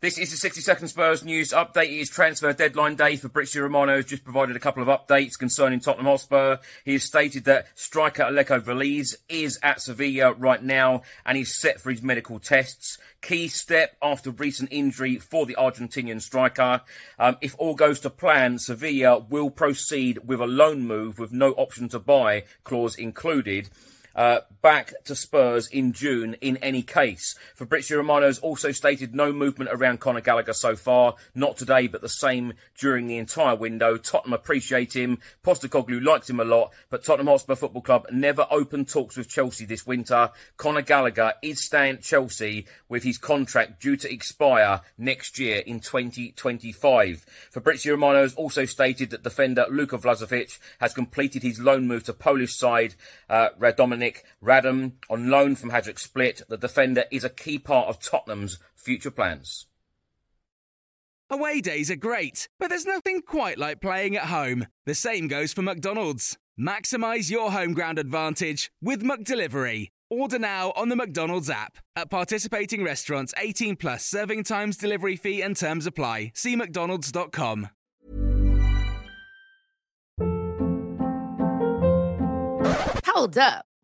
This is the 60 Second Spurs news update. It is transfer deadline day for Fabrizio Romano has just provided a couple of updates concerning Tottenham Hotspur. He has stated that striker Alejo Véliz is at Sevilla right now and he's set for his medical tests. Key step after recent injury for the Argentinian striker. Um, if all goes to plan, Sevilla will proceed with a loan move with no option to buy clause included uh, back to Spurs in June in any case. Fabrizio Romano has also stated no movement around Conor Gallagher so far, not today, but the same during the entire window. Tottenham appreciate him. Postecoglou likes him a lot, but Tottenham Hotspur Football Club never opened talks with Chelsea this winter. Conor Gallagher is staying at Chelsea with his contract due to expire next year in 2025. Fabrizio Romano has also stated that defender Luka Vušković has completed his loan move to Polish side uh, Radom on loan from Hajduk Split. The defender is a key part of Tottenham's future plans. Away days are great, but there's nothing quite like playing at home. The same goes for McDonald's. Maximise your home ground advantage with McDelivery. Order now on the McDonald's app. At participating restaurants, 18 plus serving times, delivery fee, and terms apply. See McDonald's.com. Hold up.